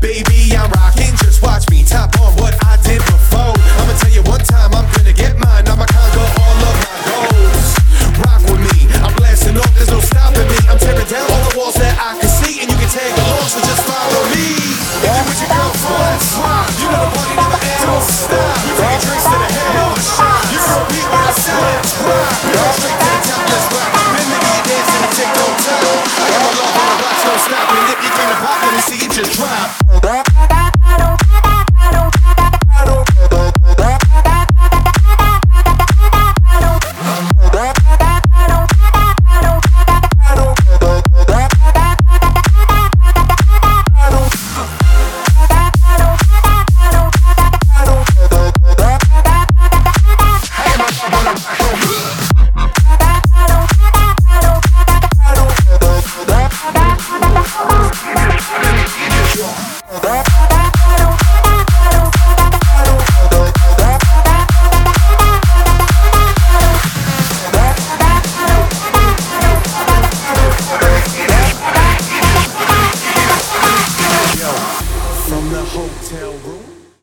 Baby, I the pop when they see you just drop. from the hotel room.